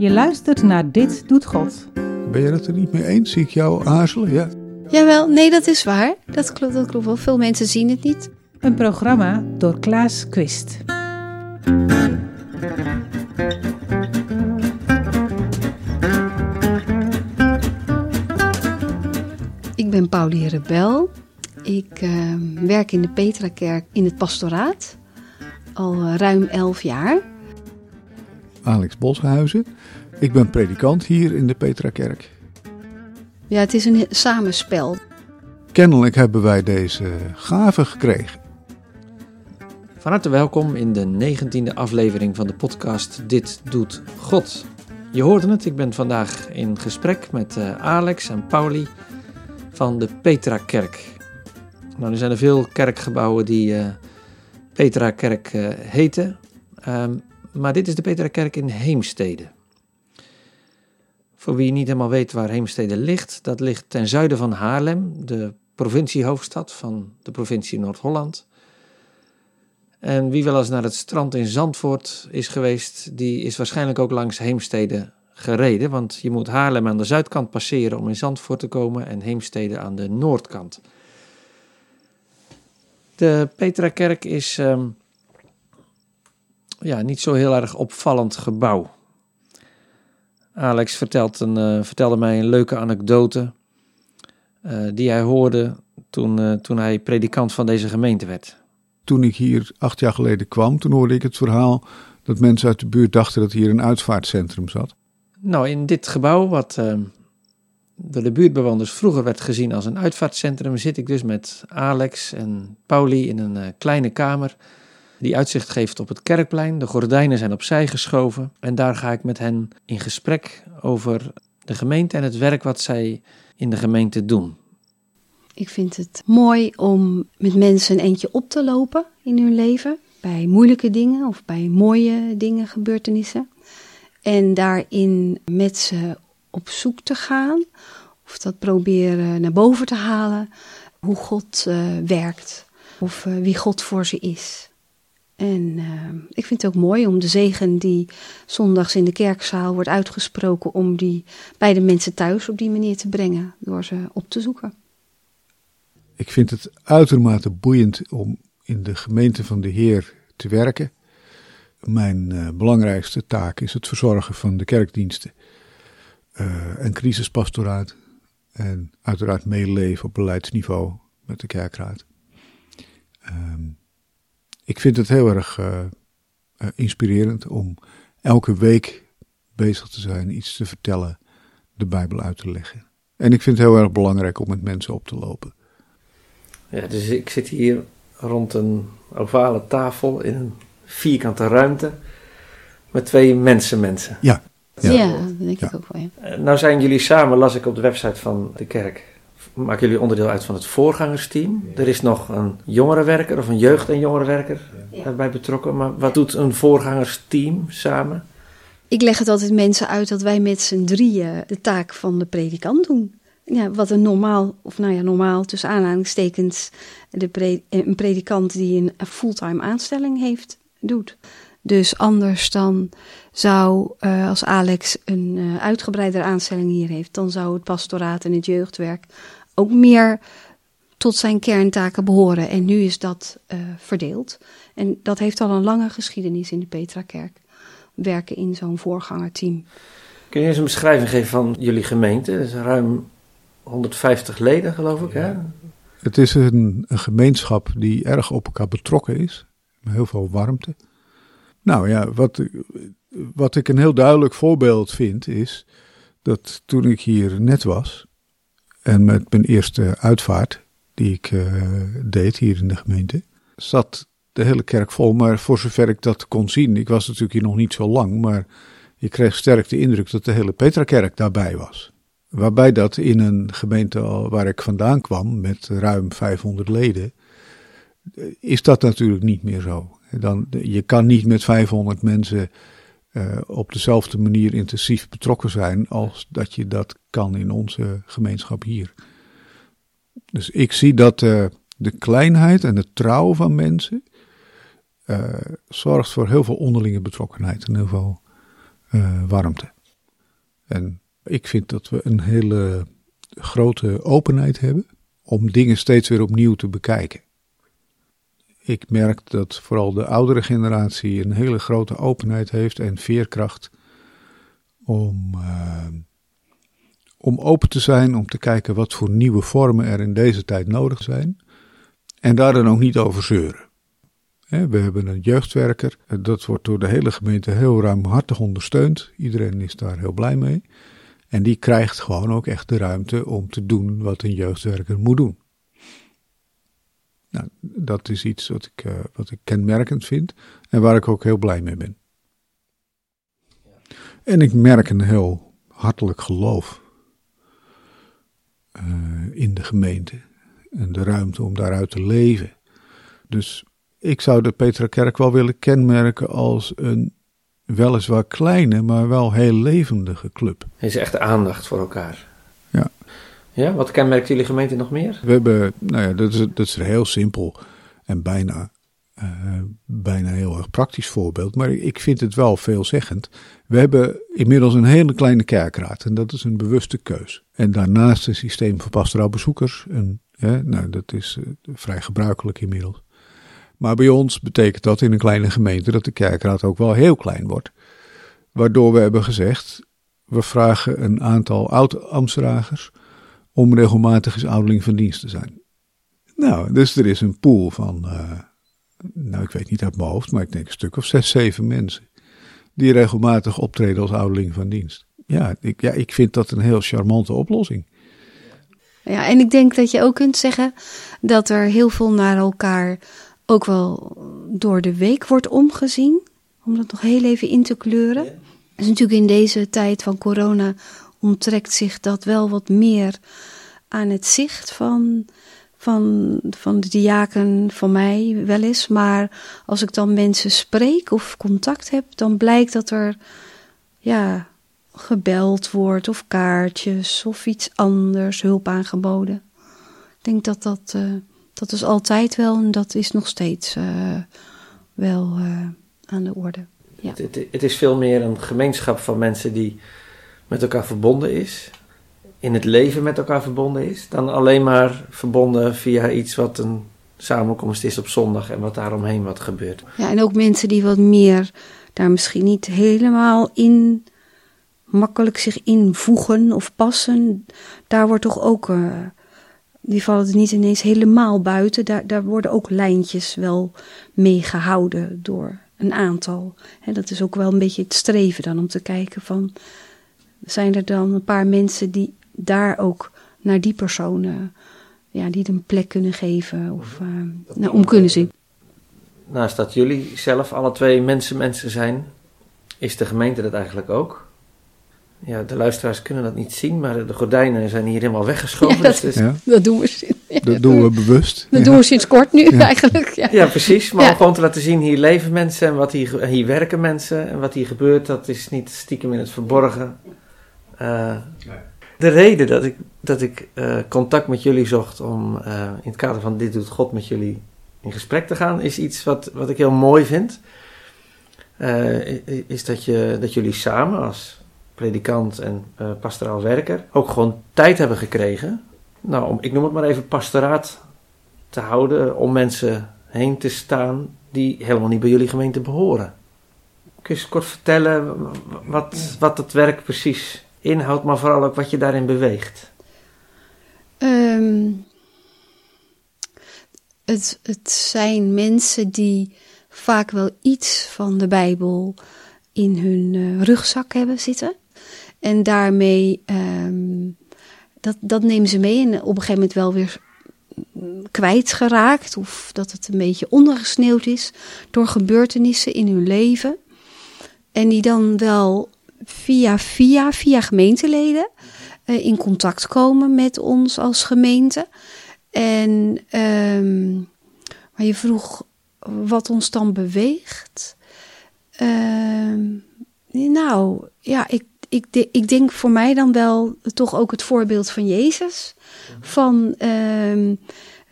Je luistert naar Dit Doet God. Ben je het er niet mee eens? Zie ik jou aarzelen? Ja. Jawel, nee, dat is waar. Dat klopt, dat klopt wel. Veel mensen zien het niet. Een programma door Klaas Quist. Ik ben Paulie Rebel. Ik eh, werk in de Petrakerk in het pastoraat. Al eh, ruim elf jaar. Alex Boshuizen. Ik ben predikant hier in de Petrakerk. Ja, het is een samenspel. Kennelijk hebben wij deze gave gekregen. Van harte welkom in de 19e aflevering van de podcast Dit Doet God. Je hoorde het, ik ben vandaag in gesprek met eh, Alex en Pauli van de Petra-kerk. Nou, er zijn er veel kerkgebouwen die uh, Petra-kerk uh, heten, um, maar dit is de Petra-kerk in Heemstede. Voor wie niet helemaal weet waar Heemstede ligt, dat ligt ten zuiden van Haarlem, de provinciehoofdstad van de provincie Noord-Holland. En wie wel eens naar het strand in Zandvoort is geweest, die is waarschijnlijk ook langs Heemstede gereden. Want je moet Haarlem aan de zuidkant passeren om in Zandvoort te komen en Heemstede aan de noordkant. De Petrakerk is um, ja, niet zo heel erg opvallend gebouw. Alex vertelt een, uh, vertelde mij een leuke anekdote uh, die hij hoorde toen, uh, toen hij predikant van deze gemeente werd. Toen ik hier acht jaar geleden kwam, toen hoorde ik het verhaal dat mensen uit de buurt dachten dat hier een uitvaartcentrum zat. Nou, in dit gebouw, wat door de buurtbewoners vroeger werd gezien als een uitvaartcentrum, zit ik dus met Alex en Pauli in een kleine kamer die uitzicht geeft op het kerkplein. De gordijnen zijn opzij geschoven en daar ga ik met hen in gesprek over de gemeente en het werk wat zij in de gemeente doen. Ik vind het mooi om met mensen een eentje op te lopen in hun leven. Bij moeilijke dingen of bij mooie dingen, gebeurtenissen. En daarin met ze op zoek te gaan. Of dat proberen naar boven te halen. Hoe God uh, werkt. Of uh, wie God voor ze is. En uh, ik vind het ook mooi om de zegen die zondags in de kerkzaal wordt uitgesproken. Om die bij de mensen thuis op die manier te brengen. Door ze op te zoeken. Ik vind het uitermate boeiend om in de gemeente van de Heer te werken. Mijn uh, belangrijkste taak is het verzorgen van de kerkdiensten uh, en crisispastoraat. En uiteraard meeleven op beleidsniveau met de kerkraad. Um, ik vind het heel erg uh, inspirerend om elke week bezig te zijn, iets te vertellen, de Bijbel uit te leggen. En ik vind het heel erg belangrijk om met mensen op te lopen. Ja, dus ik zit hier rond een ovale tafel in een vierkante ruimte met twee mensen mensen. Ja. Ja, ja dat denk ja. ik ook wel. Ja. Nou zijn jullie samen, las ik op de website van de kerk, maken jullie onderdeel uit van het voorgangersteam. Er is nog een jongerenwerker of een jeugd- en jongerenwerker daarbij betrokken. Maar wat doet een voorgangersteam samen? Ik leg het altijd mensen uit dat wij met z'n drieën de taak van de predikant doen ja, wat een normaal, of nou ja, normaal tussen aanhalingstekens, de pre, een predikant die een fulltime aanstelling heeft, doet. Dus anders dan zou, uh, als Alex een uh, uitgebreidere aanstelling hier heeft, dan zou het pastoraat en het jeugdwerk ook meer tot zijn kerntaken behoren. En nu is dat uh, verdeeld. En dat heeft al een lange geschiedenis in de Petrakerk. Werken in zo'n voorgangerteam. Kun je eens een beschrijving geven van jullie gemeente? Dat is ruim 150 leden, geloof ik. Hè? Het is een, een, gemeenschap die erg op elkaar betrokken is. Met heel veel warmte. Nou ja, wat, wat ik een heel duidelijk voorbeeld vind, is dat toen ik hier net was. en met mijn eerste uitvaart, die ik uh, deed hier in de gemeente. zat de hele kerk vol. Maar voor zover ik dat kon zien, ik was natuurlijk hier nog niet zo lang. maar ik kreeg sterk de indruk dat de hele Petrakerk daarbij was. Waarbij dat in een gemeente waar ik vandaan kwam, met ruim 500 leden, is dat natuurlijk niet meer zo. Dan, je kan niet met 500 mensen uh, op dezelfde manier intensief betrokken zijn als dat je dat kan in onze gemeenschap hier. Dus ik zie dat uh, de kleinheid en de trouw van mensen uh, zorgt voor heel veel onderlinge betrokkenheid en heel veel warmte. En ik vind dat we een hele grote openheid hebben om dingen steeds weer opnieuw te bekijken. Ik merk dat vooral de oudere generatie een hele grote openheid heeft en veerkracht om, uh, om open te zijn, om te kijken wat voor nieuwe vormen er in deze tijd nodig zijn. En daar dan ook niet over zeuren. We hebben een jeugdwerker, dat wordt door de hele gemeente heel ruimhartig ondersteund. Iedereen is daar heel blij mee. En die krijgt gewoon ook echt de ruimte om te doen wat een jeugdwerker moet doen. Nou, dat is iets wat ik, uh, wat ik kenmerkend vind en waar ik ook heel blij mee ben. En ik merk een heel hartelijk geloof uh, in de gemeente en de ruimte om daaruit te leven. Dus ik zou de Petra Kerk wel willen kenmerken als een weliswaar kleine, maar wel heel levendige club. Er is echt aandacht voor elkaar. Ja. Ja, wat kenmerkt jullie gemeente nog meer? We hebben, nou ja, dat is, dat is heel simpel en bijna, uh, bijna heel erg praktisch voorbeeld, maar ik vind het wel veelzeggend. We hebben inmiddels een hele kleine kerkraad en dat is een bewuste keus. En daarnaast een systeem voor pastoraal bezoekers. En, nou, dat is uh, vrij gebruikelijk inmiddels. Maar bij ons betekent dat in een kleine gemeente dat de kerkraad ook wel heel klein wordt. Waardoor we hebben gezegd, we vragen een aantal oud-ambtsdragers om regelmatig eens ouderling van dienst te zijn. Nou, dus er is een pool van, uh, nou ik weet niet uit mijn hoofd, maar ik denk een stuk of zes, zeven mensen. Die regelmatig optreden als ouderling van dienst. Ja ik, ja, ik vind dat een heel charmante oplossing. Ja, en ik denk dat je ook kunt zeggen dat er heel veel naar elkaar ook wel door de week wordt omgezien. Om dat nog heel even in te kleuren. Ja. Dus natuurlijk in deze tijd van corona onttrekt zich dat wel wat meer aan het zicht van, van, van de diaken van mij wel eens. Maar als ik dan mensen spreek of contact heb, dan blijkt dat er ja, gebeld wordt of kaartjes of iets anders, hulp aangeboden. Ik denk dat dat... Uh, dat is altijd wel en dat is nog steeds uh, wel uh, aan de orde. Het, is veel meer een gemeenschap van mensen die met elkaar verbonden is, in het leven met elkaar verbonden is, dan alleen maar verbonden via iets wat een samenkomst is op zondag en wat daaromheen wat gebeurt. Ja, en ook mensen die wat meer daar misschien niet helemaal in makkelijk zich invoegen of passen, daar wordt toch ook. Uh, die vallen er niet ineens helemaal buiten. Daar, daar worden ook lijntjes wel mee gehouden door een aantal. He, dat is ook wel een beetje het streven dan om te kijken van... zijn er dan een paar mensen die daar ook naar die personen... ja, die een plek kunnen geven of uh, nou, om kunnen zien. Naast dat jullie zelf alle twee mensen mensen zijn... is de gemeente dat eigenlijk ook... Ja, de luisteraars kunnen dat niet zien, maar de gordijnen zijn hier helemaal weggeschoven. Ja, dat, dus ja. dat doen we. Ja, dat doen we bewust. Dat doen we sinds kort nu eigenlijk. Ja, precies. Maar om gewoon te laten zien, hier leven mensen en wat hier, hier werken mensen. En wat hier gebeurt, dat is niet stiekem in het verborgen. Uh, de reden dat ik, dat ik uh, contact met jullie zocht om uh, in het kader van Dit Doet God met jullie in gesprek te gaan, is iets wat, wat ik heel mooi vind. is dat, je, dat jullie samen als predikant en pastoraal werker, ook gewoon tijd hebben gekregen. Nou, om, ik noem het maar even pastoraat te houden, om mensen heen te staan die helemaal niet bij jullie gemeente behoren. Kun je eens kort vertellen wat, wat het werk precies inhoudt, maar vooral ook wat je daarin beweegt? Um, het, het zijn mensen die vaak wel iets van de Bijbel in hun uh, rugzak hebben zitten. En daarmee, um, dat, dat nemen ze mee en op een gegeven moment wel weer kwijtgeraakt. Of dat het een beetje ondergesneeuwd is door gebeurtenissen in hun leven. En die dan wel via, via, via gemeenteleden uh, in contact komen met ons als gemeente. En um, maar je vroeg wat ons dan beweegt. Uh, nou, ja, ik ik, ik denk voor mij dan wel toch ook het voorbeeld van Jezus. Van uh,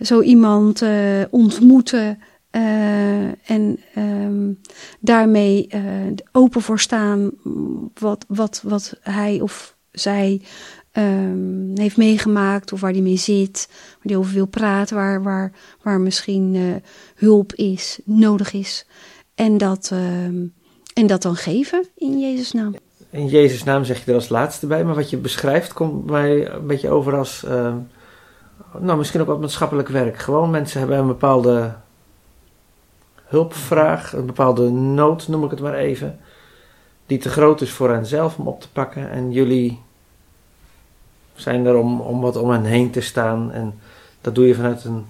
zo iemand uh, ontmoeten Uh, en um, daarmee uh, open voor staan wat, wat, wat hij of zij um, heeft meegemaakt of waar hij mee zit, waar hij over wil praten, waar, waar, waar misschien uh, hulp is, nodig is. En dat, en dat dan geven in Jezus' naam. In Jezus' naam zeg je er als laatste bij, maar wat je beschrijft komt mij een beetje over als, nou misschien ook wat maatschappelijk werk. Gewoon mensen hebben een bepaalde hulpvraag, een bepaalde nood, noem ik het maar even, die te groot is voor hen zelf om op te pakken. En jullie zijn er om, om wat om hen heen te staan. En dat doe je vanuit een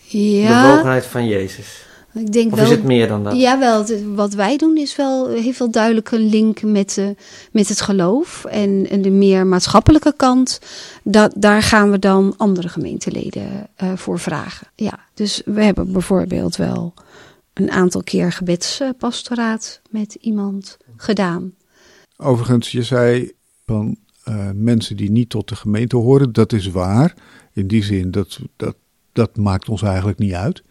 ja, bewogenheid van Jezus. Ik denk of wel, is het meer dan dat? Ja, wel. Wat wij doen is wel, heeft wel duidelijk een link met, de, met het geloof. En, en de meer maatschappelijke kant, dat, daar gaan we dan andere gemeenteleden uh, voor vragen. Ja, dus we hebben bijvoorbeeld wel een aantal keer gebedspastoraat met iemand gedaan. Overigens, je zei van uh, mensen die niet tot de gemeente horen, dat is waar. In die zin, dat, dat, dat maakt ons eigenlijk niet uit.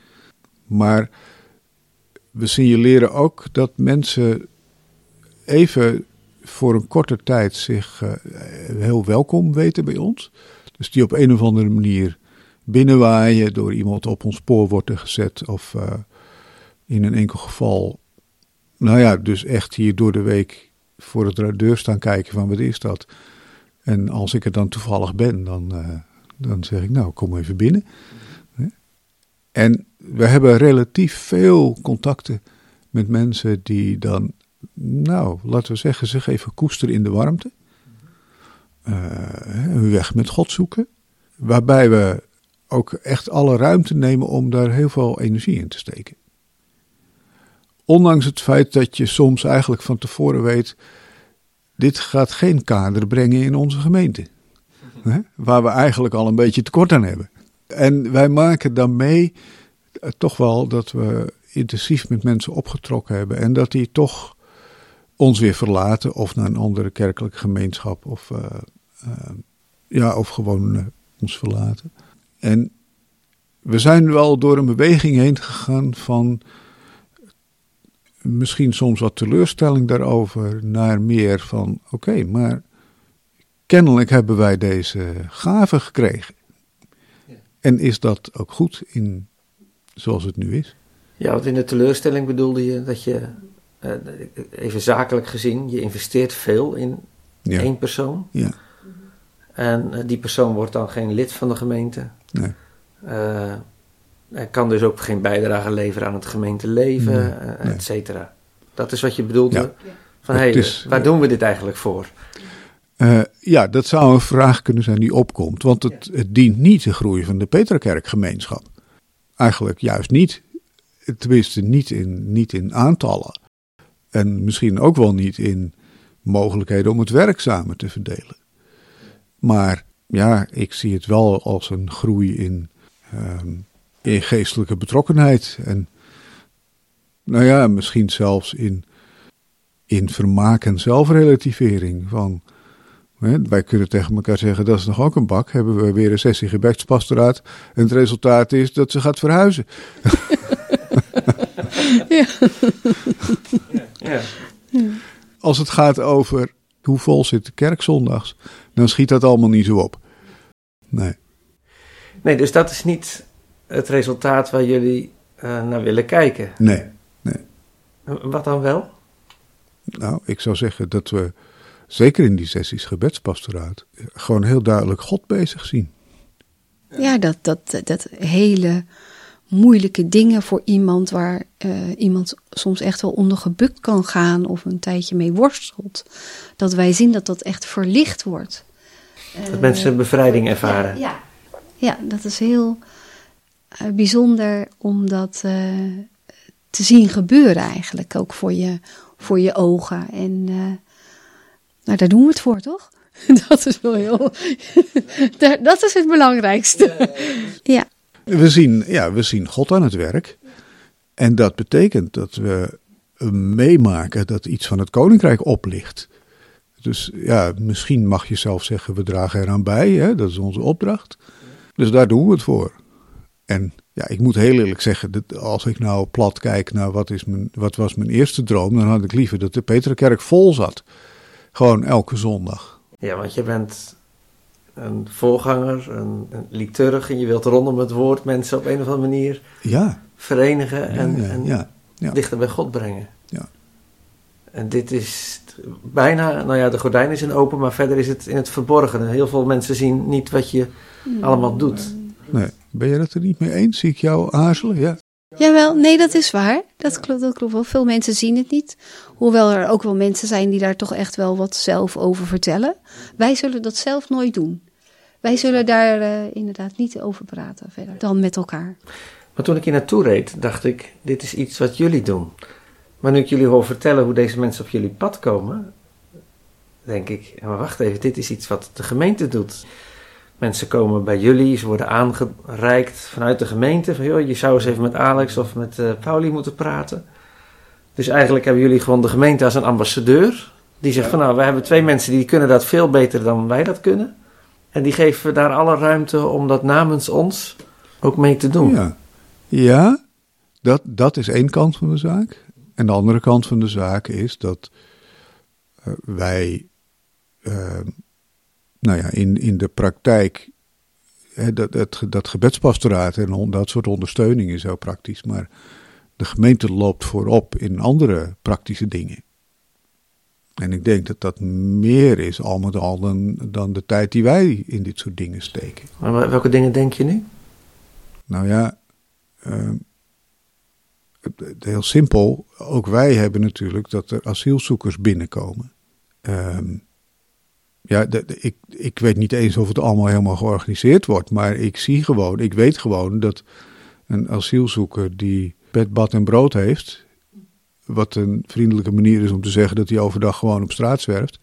Maar we signaleren ook dat mensen even voor een korte tijd zich uh, heel welkom weten bij ons. Dus die op een of andere manier binnenwaaien, door iemand op ons spoor worden gezet of uh, in een enkel geval, nou ja, dus echt hier door de week voor het deur staan kijken van wat is dat. En als ik er dan toevallig ben, dan, uh, dan zeg ik nou kom even binnen. En we hebben relatief veel contacten met mensen die dan, nou, laten we zeggen, zich even koesteren in de warmte. Uh, hun weg met God zoeken. Waarbij we ook echt alle ruimte nemen om daar heel veel energie in te steken. Ondanks het feit dat je soms eigenlijk van tevoren weet, dit gaat geen kader brengen in onze gemeente. Hè? Waar we eigenlijk al een beetje tekort aan hebben. En wij maken dan mee eh, toch wel dat we intensief met mensen opgetrokken hebben. En dat die toch ons weer verlaten of naar een andere kerkelijke gemeenschap of, uh, uh, ja, of gewoon ons verlaten. En we zijn wel door een beweging heen gegaan van misschien soms wat teleurstelling daarover, naar meer van: oké, maar kennelijk hebben wij deze gave gekregen. Ja. En is dat ook goed in zoals het nu is? Ja, want in de teleurstelling bedoelde je dat je, eh, even zakelijk gezien, je investeert veel in ja. één persoon. Ja. En eh, die persoon wordt dan geen lid van de gemeente. Nee. Uh, hij kan dus ook geen bijdrage leveren aan het gemeenteleven, nee, nee. et cetera. Dat is wat je bedoelde. Ja. Van hé, hey, waar doen we dit eigenlijk voor? Uh, ja, dat zou een vraag kunnen zijn die opkomt. Want het, ja. het dient niet de groei van de Petrakerkgemeenschap. Eigenlijk juist niet. Tenminste, niet in, niet in aantallen. En misschien ook wel niet in mogelijkheden om het werk samen te verdelen. Maar ja, ik zie het wel als een groei in um, in geestelijke betrokkenheid. En nou ja, misschien zelfs in, in vermaak en zelfrelativering. Van, hè, wij kunnen tegen elkaar zeggen, dat is nog ook een bak. Hebben we weer een sessie gebedspastoraat. En het resultaat is dat ze gaat verhuizen. ja. ja. Als het gaat over hoe vol zit de kerk zondags, dan schiet dat allemaal niet zo op. Nee. Nee, dus dat is niet het resultaat waar jullie uh, naar willen kijken. Nee, nee. Wat dan wel? Nou, ik zou zeggen dat we, zeker in die sessies gebedspastoraat, gewoon heel duidelijk God bezig zien. Ja, dat, dat, dat hele moeilijke dingen voor iemand waar uh, iemand soms echt wel onder gebukt kan gaan of een tijdje mee worstelt. Dat wij zien dat dat echt verlicht wordt. Dat uh, mensen bevrijding ervaren. Ja, ja, ja, dat is heel, uh, bijzonder om dat uh, te zien gebeuren eigenlijk. Ook voor je, voor je ogen. En uh, nou, daar doen we het voor, toch? dat is wel heel... dat is het belangrijkste. ja. We zien, ja, we zien God aan het werk. En dat betekent dat we meemaken dat iets van het koninkrijk oplicht. Dus ja, misschien mag je zelf zeggen, we dragen eraan bij, hè? dat is onze opdracht. Dus daar doen we het voor. En ja, ik moet heel eerlijk zeggen, dat als ik nou plat kijk naar wat, is mijn, wat was mijn eerste droom, dan had ik liever dat de Peterkerk vol zat. Gewoon elke zondag. Ja, want je bent een voorganger, een, een liturg en je wilt rondom het woord mensen op een of andere manier Ja, verenigen en, ja, ja, en ja, ja. dichter bij God brengen. Ja. En dit is bijna, nou ja, de gordijn is in open, maar verder is het in het verborgen. Heel veel mensen zien niet wat je allemaal doet. Nee. Ben je het er niet mee eens? Zie ik jou aarzelen? Ja. Jawel, nee, dat is waar. Dat klopt, dat klopt wel. Veel mensen zien het niet. Hoewel er ook wel mensen zijn die daar toch echt wel wat zelf over vertellen. Wij zullen dat zelf nooit doen. Wij zullen daar eh, inderdaad niet over praten verder dan met elkaar. Maar toen ik hier naartoe reed, dacht ik, dit is iets wat jullie doen. Maar nu ik jullie hoor vertellen hoe deze mensen op jullie pad komen, denk ik, maar wacht even, dit is iets wat de gemeente doet. Mensen komen bij jullie, ze worden aangereikt vanuit de gemeente. Van, joh, je zou eens even met Alex of met eh Pauli moeten praten. Dus eigenlijk hebben jullie gewoon de gemeente als een ambassadeur. Die zegt van nou, we hebben twee mensen die kunnen dat veel beter dan wij dat kunnen. En die geven daar alle ruimte om dat namens ons ook mee te doen. Ja, ja dat, dat is één kant van de zaak. En de andere kant van de zaak is dat eh, wij, eh, nou ja, in, in de praktijk, hè, dat, dat, dat gebedspastoraat en dat soort ondersteuning is heel praktisch, maar de gemeente loopt voorop in andere praktische dingen. En ik denk dat dat meer is al met al dan, dan de tijd die wij in dit soort dingen steken. Maar welke dingen denk je nu? Nou ja, het- heel simpel. Ook wij hebben natuurlijk dat er asielzoekers binnenkomen. Ehm, ja, ik, ik weet niet eens of het allemaal helemaal georganiseerd wordt. Maar ik zie gewoon, ik weet gewoon dat een asielzoeker die bed, bad en brood heeft. Wat een vriendelijke manier is om te zeggen dat hij overdag gewoon op straat zwerft.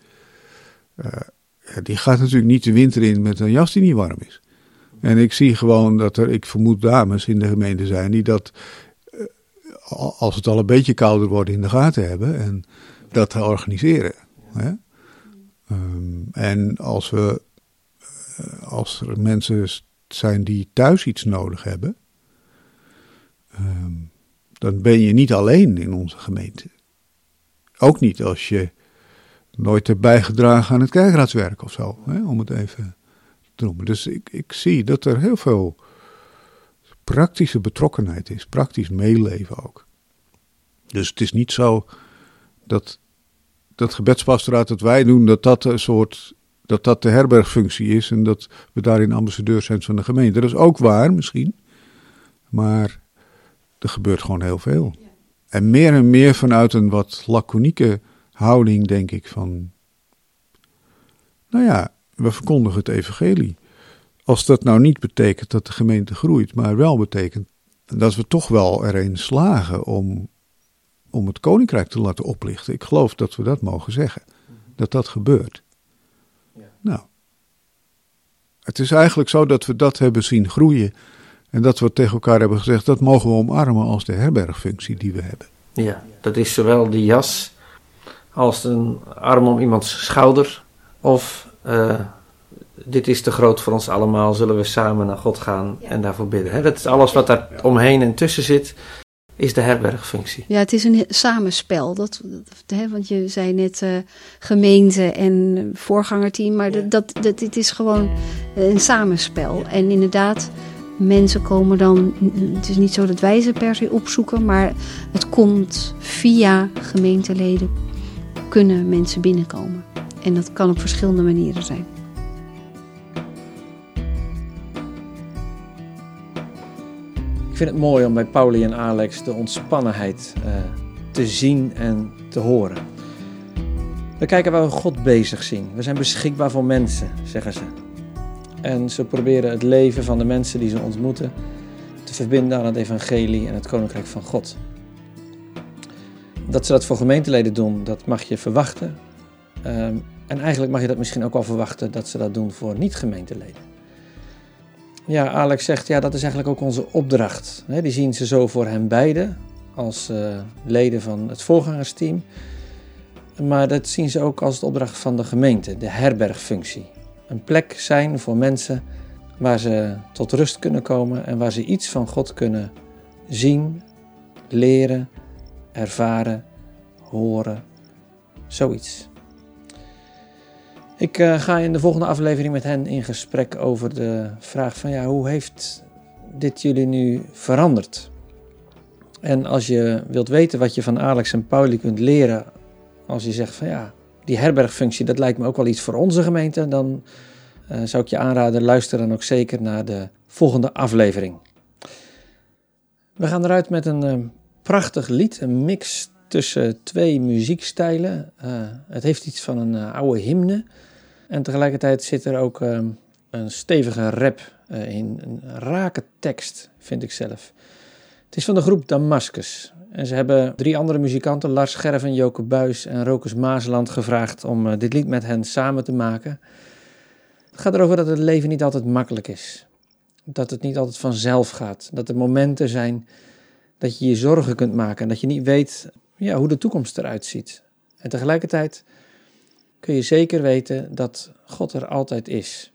eh, ja, die gaat natuurlijk niet de winter in met een jas die niet warm is. En ik zie gewoon dat er, ik vermoed dames in de gemeente zijn die dat, eh, al- als het al een beetje kouder wordt, in de gaten hebben en dat organiseren. Hè? Ehm, en als, we, eh, als er mensen zijn die thuis iets nodig hebben, ehm, dan ben je niet alleen in onze gemeente. Ook niet als je nooit hebt bijgedragen aan het kerkraadswerk of zo, hè? om het even te noemen. Dus ik, ik zie dat er heel veel praktische betrokkenheid is, praktisch meeleven ook. Dus het is niet zo dat dat gebedspastoraat dat wij doen, dat dat een soort, dat dat de herbergfunctie is en dat we daarin ambassadeurs zijn van de gemeente. Dat is ook waar misschien, maar er gebeurt gewoon heel veel. En meer en meer vanuit een wat laconieke houding, denk ik, van, nou ja, we verkondigen het evangelie. Als dat nou niet betekent dat de gemeente groeit, maar wel betekent dat we toch wel erin slagen om, om het koninkrijk te laten oplichten. Ik geloof dat we dat mogen zeggen. Dat dat gebeurt. Nou, het is eigenlijk zo dat we dat hebben zien groeien. En dat we tegen elkaar hebben gezegd, dat mogen we omarmen als de herbergfunctie die we hebben. Ja, dat is zowel die jas als een arm om iemands schouder. Of eh, dit is te groot voor ons allemaal, zullen we samen naar God gaan en daarvoor bidden. Hè? Dat is alles wat daar omheen en tussen zit, is de herbergfunctie. Ja, het is een samenspel. Dat, dat, hè, want je zei net eh, gemeente en voorgangerteam, maar dat, dat, dat, dit is gewoon een samenspel. En inderdaad, mensen komen dan. Het is niet zo dat wij ze per se opzoeken, maar het komt via gemeenteleden. Kunnen mensen binnenkomen. En dat kan op verschillende manieren zijn. Ik vind het mooi om bij Pauli en Alex de ontspannenheid eh, te zien en te horen. We kijken waar we God bezig zien. We zijn beschikbaar voor mensen, zeggen ze. En ze proberen het leven van de mensen die ze ontmoeten te verbinden aan het evangelie en het koninkrijk van God. Dat ze dat voor gemeenteleden doen, dat mag je verwachten. Ehm, en eigenlijk mag je dat misschien ook wel verwachten dat ze dat doen voor niet-gemeenteleden. Ja, Alex zegt, ja, dat is eigenlijk ook onze opdracht. Die zien ze zo voor hen beiden, als eh, leden van het voorgangersteam. Maar dat zien ze ook als de opdracht van de gemeente, de herbergfunctie. Een plek zijn voor mensen waar ze tot rust kunnen komen en waar ze iets van God kunnen zien, leren, ervaren, horen. Zoiets. Ik uh, ga in de volgende aflevering met hen in gesprek over de vraag van ja, hoe heeft dit jullie nu veranderd? En als je wilt weten wat je van Alex en Pauli kunt leren, als je zegt van ja, die herbergfunctie, dat lijkt me ook wel iets voor onze gemeente, dan uh, zou ik je aanraden, luister dan ook zeker naar de volgende aflevering. We gaan eruit met een uh, prachtig lied, een mix tussen twee muziekstijlen. Uh, het heeft iets van een oude hymne. En tegelijkertijd zit er ook een stevige rap in, een rake tekst, vind ik zelf. Het is van de groep Damascus. En ze hebben drie andere muzikanten, Lars Scherven, Joke Buis en Rokus Maasland, gevraagd om dit lied met hen samen te maken. Het gaat erover dat het leven niet altijd makkelijk is. Dat het niet altijd vanzelf gaat. Dat er momenten zijn dat je je zorgen kunt maken en dat je niet weet ja, hoe de toekomst eruit ziet. En tegelijkertijd kun je zeker weten dat God er altijd is.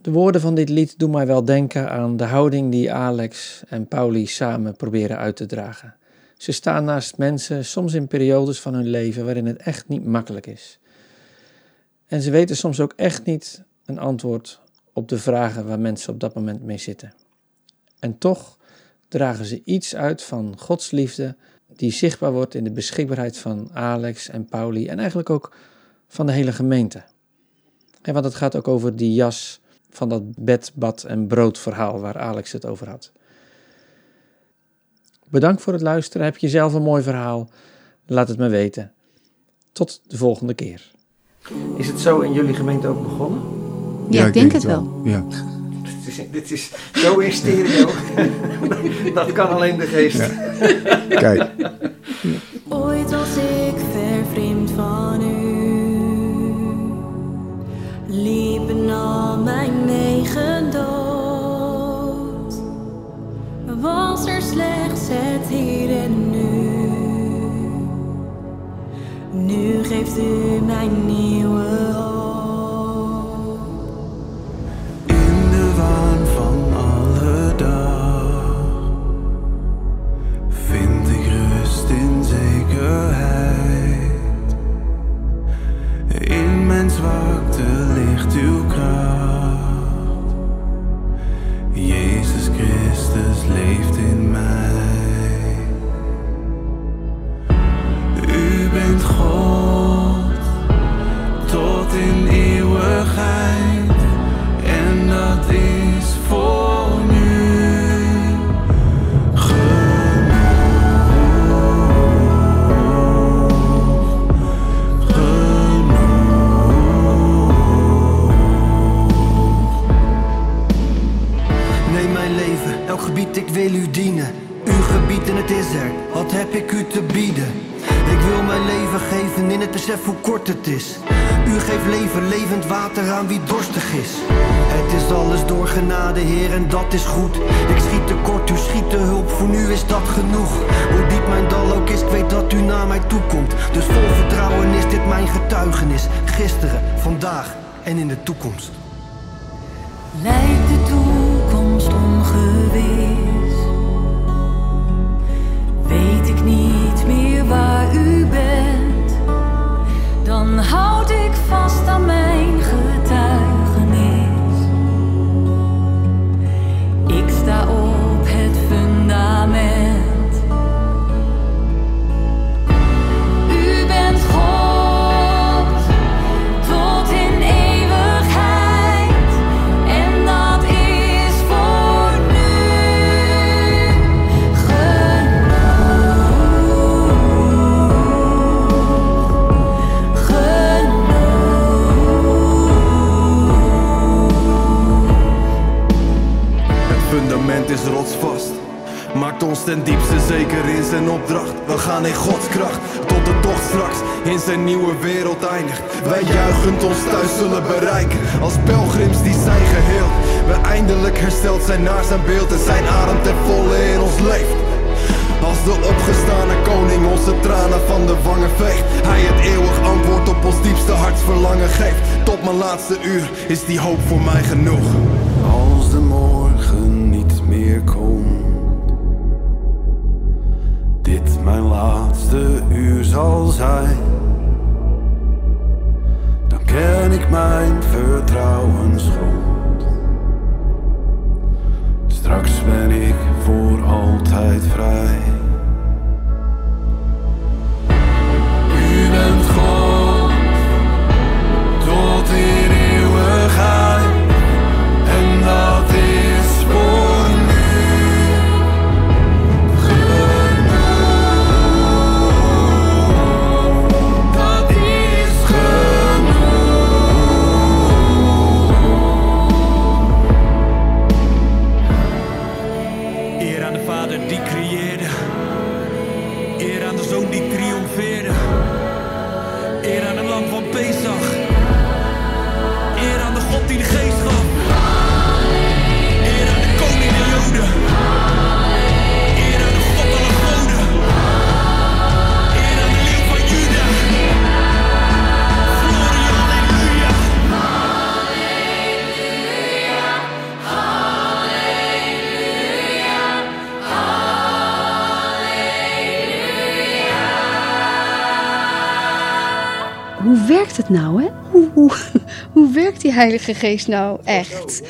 De woorden van dit lied doen mij wel denken aan de houding die Alex en Pauli samen proberen uit te dragen. Ze staan naast mensen, soms in periodes van hun leven waarin het echt niet makkelijk is. En ze weten soms ook echt niet een antwoord op de vragen waar mensen op dat moment mee zitten. En toch dragen ze iets uit van Gods liefde die zichtbaar wordt in de beschikbaarheid van Alex en Pauli en eigenlijk ook van de hele gemeente. En want het gaat ook over die jas van dat bed, bad en brood verhaal waar Alex het over had. Bedankt voor het luisteren. Heb je zelf een mooi verhaal? Laat het me weten. Tot de volgende keer. Is het zo in jullie gemeente ook begonnen? Ja, ik denk, het wel. Ja. Dit is, dit is zo in stereo. dat kan alleen de geest. Kijk. Ooit was ik vervreemd van u. Liepen al mijn wegen dood. Was er slechts het hier en nu. Nu geeft u mij nieuwe hoop. Wil u dienen. Uw gebied en het is er, wat heb ik u te bieden? Ik wil mijn leven geven in het besef hoe kort het is. U geeft leven, levend water aan wie dorstig is. Het is alles door genade, Heer, en dat is goed. Ik schiet tekort, u schiet de hulp, voor nu is dat genoeg. Hoe diep mijn dal ook is, ik weet dat u naar mij toe komt. Dus vol vertrouwen is dit mijn getuigenis. Gisteren, vandaag en in de toekomst. Waar u bent? Dan houd ik vast aan mijn getuigenis. Ik sta op zijn naar zijn beeld en zijn adem ten volle in ons leeft. Als de opgestane koning onze tranen van de wangen veegt. Hij het eeuwig antwoord op ons diepste hartsverlangen geeft. Tot mijn laatste uur is die hoop voor mij genoeg. Als de morgen niet meer komt, dit mijn laatste uur zal zijn, dan ken ik mijn vertrouwensgrond. Straks ben ik voor altijd vrij. U bent God Heilige Geest nou echt?